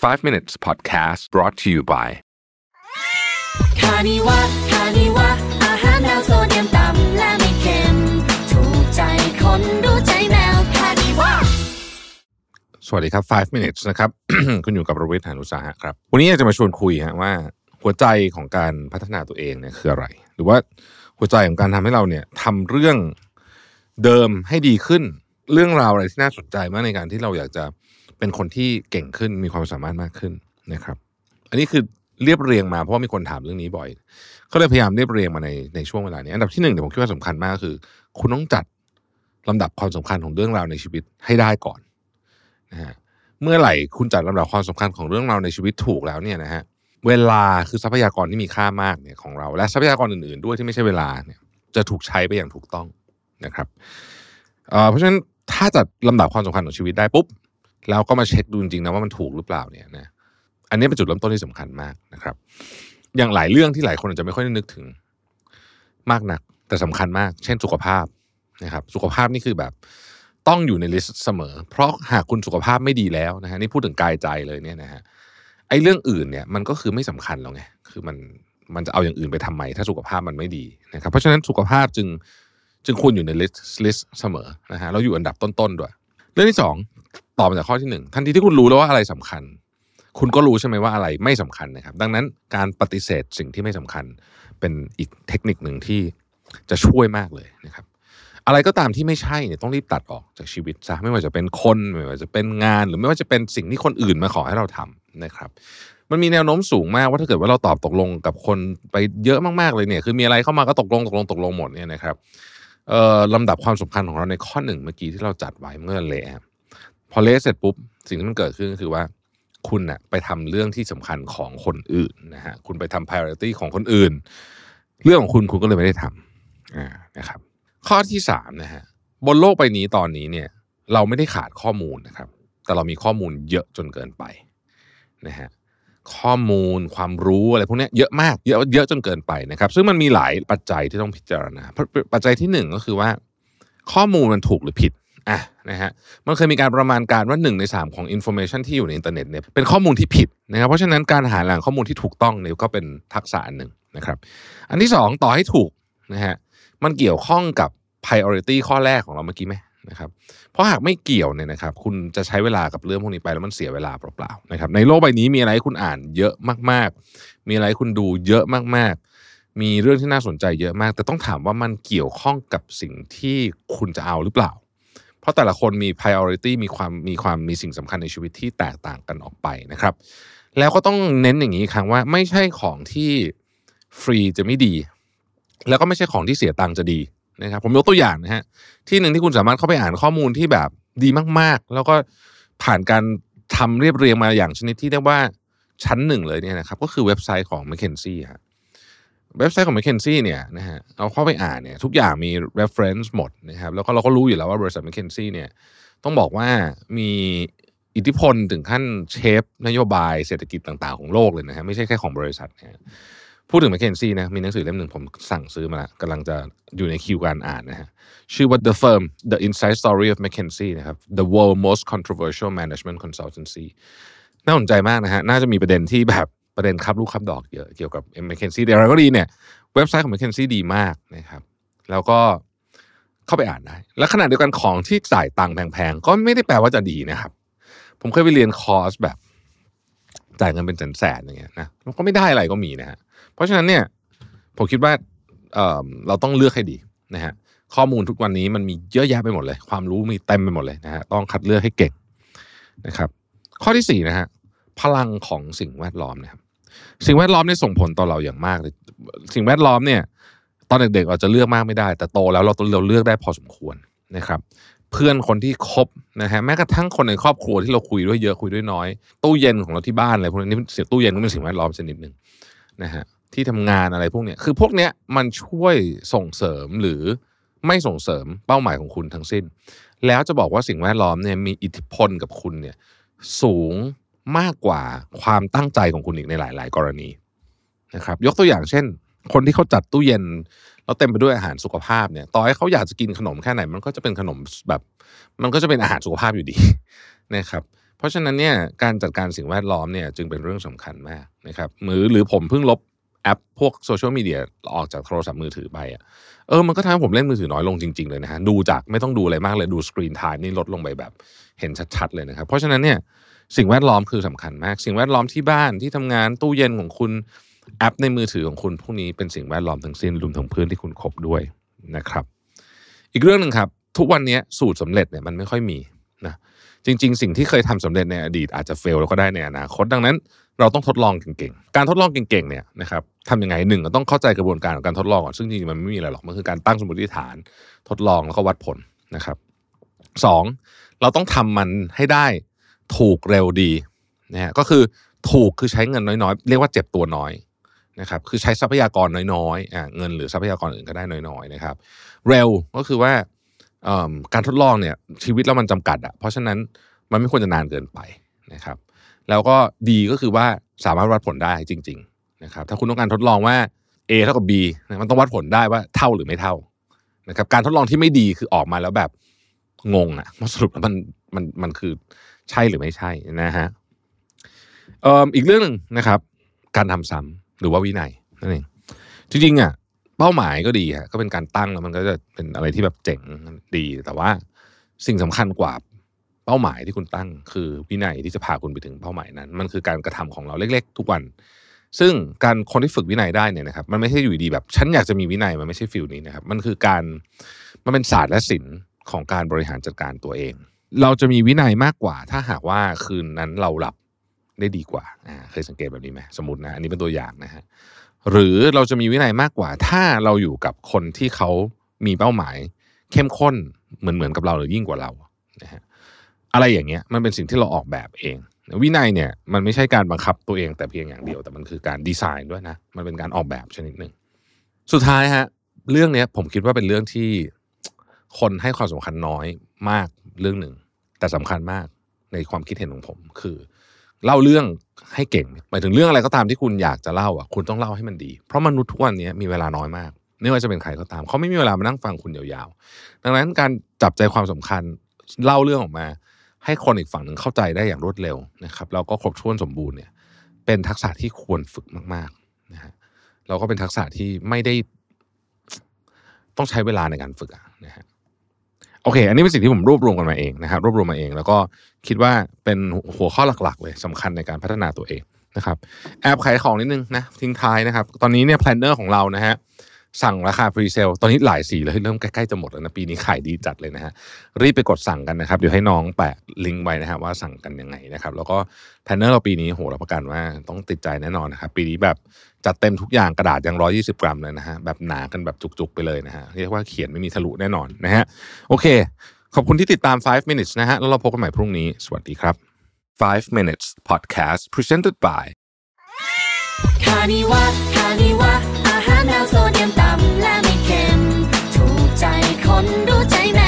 5 minutes podcast brought to you by คานิวะคานิวะอาหารแนวโซเดียมต่ำและไม่เค็ม ถูกใจคนรู้ใจแมวคานิวะสวัสดีครับ 5 minutes นะครับ คุณอยู่กับประวิทย์หานุสาหะครับ วันนี้อยากจะมาชวนคุยฮะว่า หัวใจของการพัฒนาตัวเองเนี่ยคืออะไร หรือว่าหัวใจของการทำให้เราเนี่ยทำเรื่องเดิมให้ดีขึ้น เรื่องราวอะไรที่น่าสนใจมากในการที่เราอยากจะ เป็นคนที่เก่งขึ้นมีความสามารถมากขึ้นนะครับ อันนี้คือเรียบเรียงมาเพราะว่ามีคนถามเรื่องนี้บ่อย ก็เลยพยายามเรียบเรียงมาในในช่วงเวลานี้ อันดับที่หนึ่งเนี่ยผมคิดว่าสำคัญมากคือ คุณต้องจัดลำดับความสำคัญของเรื่องราวในชีวิตให้ได้ก่อนนะฮะเมื่อไหร่คุณจัดลำดับความสำคัญของเรื่องราวในชีวิตถูกแล้วเนี่ยนะฮะเวลาคือทรัพยากรที่มีค่ามากเนี่ยของเรา และทรัพยากรอื่นๆ ด้วยที่ไม่ใช่เวลาเนี่ยจะถูกใช้ไปอย่างถูกต้องนะครับเเพราะฉะนั้นถ้าจัดลำดับความสำคัญของชีวิตได้ปุ๊บ แล้วก็มาเช็คดูจริงๆนะว่ามันถูกหรือเปล่าเนี่ยนะอันนี้เป็นจุดเริ่มต้นที่สำคัญมากนะครับ อย่างหลายเรื่องที่หลายคนอาจจะไม่ค่อยได้นึกถึงมากนัก แต่สำคัญมาก เช่นสุขภาพนะครับ สุขภาพนี่คือแบบต้องอยู่ในลิสต์เสมอ เพราะหากคุณสุขภาพไม่ดีแล้วนะฮะนี่พูดถึงกายใจเลยเนี่ยนะฮะไอ้เรื่องอื่นเนี่ยมันก็คือไม่สำคัญแล้วไงคือมันมันจะเอาอย่างอื่นไปทำไม ถ้าสุขภาพมันไม่ดีนะครับ เพราะฉะนั้นสุขภาพจึงจึงควรอยู่ใน list list เสมอนะฮะแล้วอยู่อันดับต้นๆด้วย เรื่องที่สอง ต่อมาจากข้อที่หนึ่งทันทีที่คุณรู้แล้วว่าอะไรสำคัญ คุณก็รู้ใช่ไหมว่าอะไรไม่สำคัญนะครับ ดังนั้นการปฏิเสธสิ่งที่ไม่สำคัญ เป็นอีกเทคนิคหนึ่งที่จะช่วยมากเลยนะครับ อะไรก็ตามที่ไม่ใช่เนี่ยต้องรีบตัดออกจากชีวิตซะไม่ว่าจะเป็นคนไม่ว่าจะเป็นงาน หรือไม่ว่าจะเป็นสิ่งที่คนอื่นมาขอให้เราทำนะครับมันมีแนวโน้มสูงมากว่าถ้าเกิดว่าเราตอบตกลงกับคนไปเยอะมากๆเลยเนี่ย คือมีอะไรเข้ามาก็ตกลงตกลงตกลงหมดเนี่ยนะครับเอ่อลำดับความสำคัญของเราในข้อหนึ่งเมื่อกี้ที่เราจัดไว้เมื่อเละ พอเละเสร็จปุ๊บสิ่งที่มันเกิดขึ้นก็คือว่า คุณน่ะไปทำเรื่องที่สำคัญของคนอื่นนะฮะคุณไปทำ priority ของคนอื่น เรื่องของคุณคุณก็เลยไม่ได้ทำนะครับ ข้อที่สามนะฮะบนโลกใบนี้ตอนนี้เนี่ย เราไม่ได้ขาดข้อมูลนะครับ แต่เรามีข้อมูลเยอะจนเกินไปนะฮะข้อมูลความรู้อะไรพวกนี้เยอะมากเยอะเยอะจนเกินไปนะครับ ซึ่งมันมีหลายปัจจัยที่ต้องพิจารณาปัจจัยที่หนึ่งก็คือว่า ข้อมูลมันถูกหรือผิด อะนะฮะมันเคยมีการประมาณการว่าหนึ่งในสามของ information ที่อยู่ในอินเทอร์เน็ตเนี่ยเป็นข้อมูลที่ผิดนะครับเพราะฉะนั้นการหาแหล่งข้อมูลที่ถูกต้องเนี่ยก็เป็นทักษะอันหนึ่งนะครับ อันที่สองต่อให้ถูกนะฮะมันเกี่ยวข้องกับ priority ข้อแรกของเราเมื่อกี้ไหมนะครับเพราะหากไม่เกี่ยวเนี่ยนะครับคุณจะใช้เวลากับเรื่องพวกนี้ไปแล้วมันเสียเวลาเปล่าๆนะครับในโลกใบนี้มีอะไรให้คุณอ่านเยอะมากๆ มีอะไรให้คุณดูเยอะมากๆ มีเรื่องที่น่าสนใจเยอะมาก แต่ต้องถามว่ามันเกี่ยวข้องกับสิ่งที่คุณจะเอาหรือเปล่า เพราะแต่ละคนมี priority มีความมีความมีสิ่งสำคัญในชีวิตที่แตกต่างกันออกไปนะครับ แล้วก็ต้องเน้นอย่างนี้ครั้งว่าไม่ใช่ของที่ฟรีจะไม่ดี แล้วก็ไม่ใช่ของที่เสียตังค์จะดีนะครับผมยกตัวอย่างนะฮะที่หนึ่งที่คุณสามารถเข้าไปอ่านข้อมูลที่แบบดีมากๆ แล้วก็ผ่านการทำเรียบเรียงมาอย่างชนิดที่เรียกว่าชั้นหนึ่งเลยเนี่ยนะครับก็คือเว็บไซต์ของ McKinsey ฮะ เว็บไซต์ของ m c k เคนซี่เนี่ยนะฮะเราเข้าไปอ่านเนี่ยทุกอย่างมี reference หมดนะครับแล้วก็เราก็รู้อยู่แล้วว่าบริษัท m c k เคนซี่เนี่ยต้องบอกว่ามีอิทธิพลถึงขั้นเชฟนโยบายเศรษฐกิจต่างๆ ของโลกเลยนะฮะไม่ใช่แค่ของบริษัทนะพูดถึง m c k เคนซี่นะมีหนังสือเล่มหนึ่งผมสั่งซื้อมาแล้วกำลังจะอยู่ในคิวการอ่านนะฮะชื่อว่า The Firm The Inside Story of McKinsey นะครับ The World Most Controversial Management Consultancy น่าสนใจมากนะฮะน่าจะมีประเด็นที่แบบ ประเด็นครับลูกครับดอกเยอะเกี่ยวกับ m c k เคนซี่แต่อะไรก็ดีเนี่ยเว็บไซต์ของ m c k เคนซี่ดีมากนะครับ แล้วก็เข้าไปอ่านได้ และขณะเดียวกันของที่จ่ายตังค์แพงๆ ก็ไม่ได้แปลว่าจะดีนะครับ ผมเคยไปเรียนคอร์สแบบจ่ายเงินเป็นแสนๆอย่างเงี้ยนะมันก็ไม่ได้อะไรก็มีนะฮะเพราะฉะนั้นเนี่ยผมคิดว่าเอ่อเราต้องเลือกให้ดีนะฮะข้อมูลทุกวันนี้มันมีเยอะแยะไปหมดเลย ความรู้มีเต็มไปหมดเลยนะฮะต้องคัดเลือกให้เก่งนะครับ ข้อที่สี่นะฮะพลังของสิ่งแวดล้อมนะครับ สิ่งแวดล้อมเนี่ยส่งผลต่อเราอย่างมากเลย สิ่งแวดล้อมเนี่ย ตอนเด็กๆเราจะเลือกมากไม่ได้ แต่โตแล้วเราเราเลือกได้พอสมควรนะครับ เพื่อนคนที่คบนะฮะแม้กระทั่งคนในครอบครัวที่เราคุยด้วยเยอะคุยด้วยน้อย ตู้เย็นของเราที่บ้านอะไรพวกนี้เสียตู้เย็นก็เป็นสิ่งแวดล้อมชนิดหนึ่งนะฮะที่ทำงานอะไรพวกเนี้ยคือพวกเนี้ยมันช่วยส่งเสริมหรือไม่ส่งเสริมเป้าหมายของคุณทั้งสิ้น แล้วจะบอกว่าสิ่งแวดล้อมเนี่ยมีอิทธิพลกับคุณเนี่ยสูง มากกว่าความตั้งใจของคุณอีกในหลาย ๆ กรณีนะครับ ยกตัวอย่างเช่น คนที่เขาจัดตู้เย็นแล้วเต็มไปด้วยอาหารสุขภาพเนี่ย ต่อให้เขาอยากจะกินขนมแค่ไหน มันก็จะเป็นขนมแบบ มันก็จะเป็นอาหารสุขภาพอยู่ดีนะครับเพราะฉะนั้นเนี่ยการจัดการสิ่งแวดล้อมเนี่ยจึงเป็นเรื่องสำคัญมากนะครับหรือหรือผมเพิ่งลบแอปพวกโซเชียลมีเดียออกจากโทรศัพท์มือถือไปอะเออมันก็ทำให้ผมเล่นมือถือน้อยลงจริง ๆ เลยนะฮะดูจากไม่ต้องดูอะไรมากเลยดู screen time นี่ลดลงไปแบบ เห็นชัดๆเลยนะครับ เพราะฉะนั้นเนี่ย สิ่งแวดล้อมคือสำคัญมาก สิ่งแวดล้อมที่บ้านที่ทำงานตู้เย็นของคุณแอปในมือถือของคุณพวกนี้เป็นสิ่งแวดล้อมทั้งสิ้นรวมถึงเพื่อนที่คุณคบด้วยนะครับ อีกเรื่องหนึ่งครับ ทุกวันนี้สูตรสำเร็จเนี่ยมันไม่ค่อยมีนะจริง ๆ สิ่งที่เคยทำสำเร็จในอดีตอาจจะเฟลแล้วก็ได้ในอนาคตดังนั้น เราต้องทดลองเก่งๆ การทดลองเก่งๆเนี่ยนะครับทำยังไงหนึ่งต้องเข้าใจกระบวนการของการทดลองก่อนซึ่งจริงๆมันไม่มีอะไรหรอกมันคือการตั้งสมมติฐานทดลองแล้วก็วัดผลนะครับสองเราต้องทำมันให้ได้ ถูกเร็วดีนะฮะก็คือถูกคือใช้เงินน้อยๆ เรียกว่าเจ็บตัวน้อยนะครับคือใช้ทรัพยากรน้อยๆอ่าเงินหรือทรัพยากรอื่นก็ได้น้อยๆนะครับ เร็วก็คือว่าการทดลองเนี่ยชีวิตเรามันจำกัดอะเพราะฉะนั้นมันไม่ควรจะนานเกินไปนะครับ แล้วก็ดีก็คือว่าสามารถวัดผลได้จริงๆนะครับถ้าคุณต้องการทดลองว่า A เท่ากับ B มันต้องวัดผลได้ว่าเท่าหรือไม่เท่านะครับการทดลองที่ไม่ดีคือออกมาแล้วแบบงงอะว่าสรุปแล้วมันมันมันคือ ใช่หรือไม่ใช่นะฮะเอ่ออีกเรื่องหนึ่งนะครับ การทำซ้ำหรือว่าวินัยนั่นเองจริงๆอะเป้าหมายก็ดีฮะก็เป็นการตั้งแล้วมันก็จะเป็นอะไรที่แบบเจ๋งดีแต่ว่าสิ่งสำคัญกว่าเป้าหมายที่คุณตั้ง คือวินัยที่จะพาคุณไปถึงเป้าหมายนั้น มันคือการกระทำของเราเล็ก ๆ ทุกวัน ซึ่งการคนที่ฝึกวินัยได้เนี่ยนะครับ มันไม่ใช่อยู่ดีแบบ ฉันอยากจะมีวินัยมันไม่ใช่ฟิลนี้นะครับ มันคือการมันเป็นศาสตร์และศิลป์ของการบริหารจัดการตัวเอง เราจะมีวินัยมากกว่า ถ้าหากว่าคืนนั้นเราหลับได้ดีกว่าอ่าเคยสังเกตแบบนี้ไหมสมมตินะ อันนี้เป็นตัวอย่างนะฮะหรือเราจะมีวินัยมากกว่า ถ้าเราอยู่กับคนที่เขามีเป้าหมาย เข้มข้นเหมือนเหมือนกับเราหรือยิ่งกว่าเรานะฮะอะไรอย่างเงี้ยมันเป็นสิ่งที่เราออกแบบเอง วินัยเนี่ยมันไม่ใช่การบังคับตัวเองแต่เพียงอย่างเดียวแต่มันคือการดีไซน์ด้วยนะมันเป็นการออกแบบชนิดหนึ่งสุดท้ายฮะเรื่องเนี้ยผมคิดว่าเป็นเรื่องที่ คนให้ความสำคัญน้อยมากเรื่องหนึ่ง แต่สำคัญมากในความคิดเห็นของผม คือ เล่าเรื่องให้เก่งหมายถึงเรื่องอะไรก็ตามที่คุณอยากจะเล่าอะคุณต้องเล่าให้มันดี เพราะมนุษย์ทุกวันนี้มีเวลาน้อยมากไม่ว่าจะเป็นใครก็ตามเขาไม่มีเวลามานั่งฟังคุณยาวๆ ดังนั้นการจับใจความสำคัญเล่าเรื่องออกมา ให้คนอีกฝั่งหนึ่งเข้าใจได้อย่างรวดเร็วนะครับแล้วก็ครบถ้วนสมบูรณ์เนี่ยเป็นทักษะที่ควรฝึกมากๆนะฮะแล้วก็เป็นทักษะที่ไม่ได้ ต้องใช้เวลาในการฝึกอะนะฮะ โอเค อันนี้เป็นสิ่งที่ผมรวบรวมกันมาเองนะครับรวบรวมมาเองแล้วก็คิดว่าเป็นหัวข้อหลักๆ เลยสำคัญในการพัฒนาตัวเองนะครับแอบขายของนิดนึงนะทิ้งท้ายนะครับ ตอนนี้เนี่ย planner ของเรานะฮะ สั่งราคา presale ตอนนี้หลายสีเลยเริ่มใกล้ๆจะหมดแล้วนะปีนี้ขายดีจัดเลยนะฮะรีบไปกดสั่งกันนะครับเดี๋ยวให้น้องแปะลิงก์ไว้นะฮะว่าสั่งกันยังไงนะครับแล้วก็ planner เราปีนี้โหรับประกันว่าต้องติดใจแน่นอนนะครับปีนี้แบบจัดเต็มทุกอย่างกระดาษยังร้อยยี่สิบกรัมเลยนะฮะแบบหนากันแบบจุกๆไปเลยนะฮะเรียกว่าเขียนไม่มีทะลุแน่นอนนะฮะโอเค ขอบคุณที่ติดตาม 5 minutes นะฮะแล้วเราพบกันใหม่พรุ่งนี้สวัสดีครับ 5 minutes podcast presented by คานิวะคานิวะ คนรู้ใจ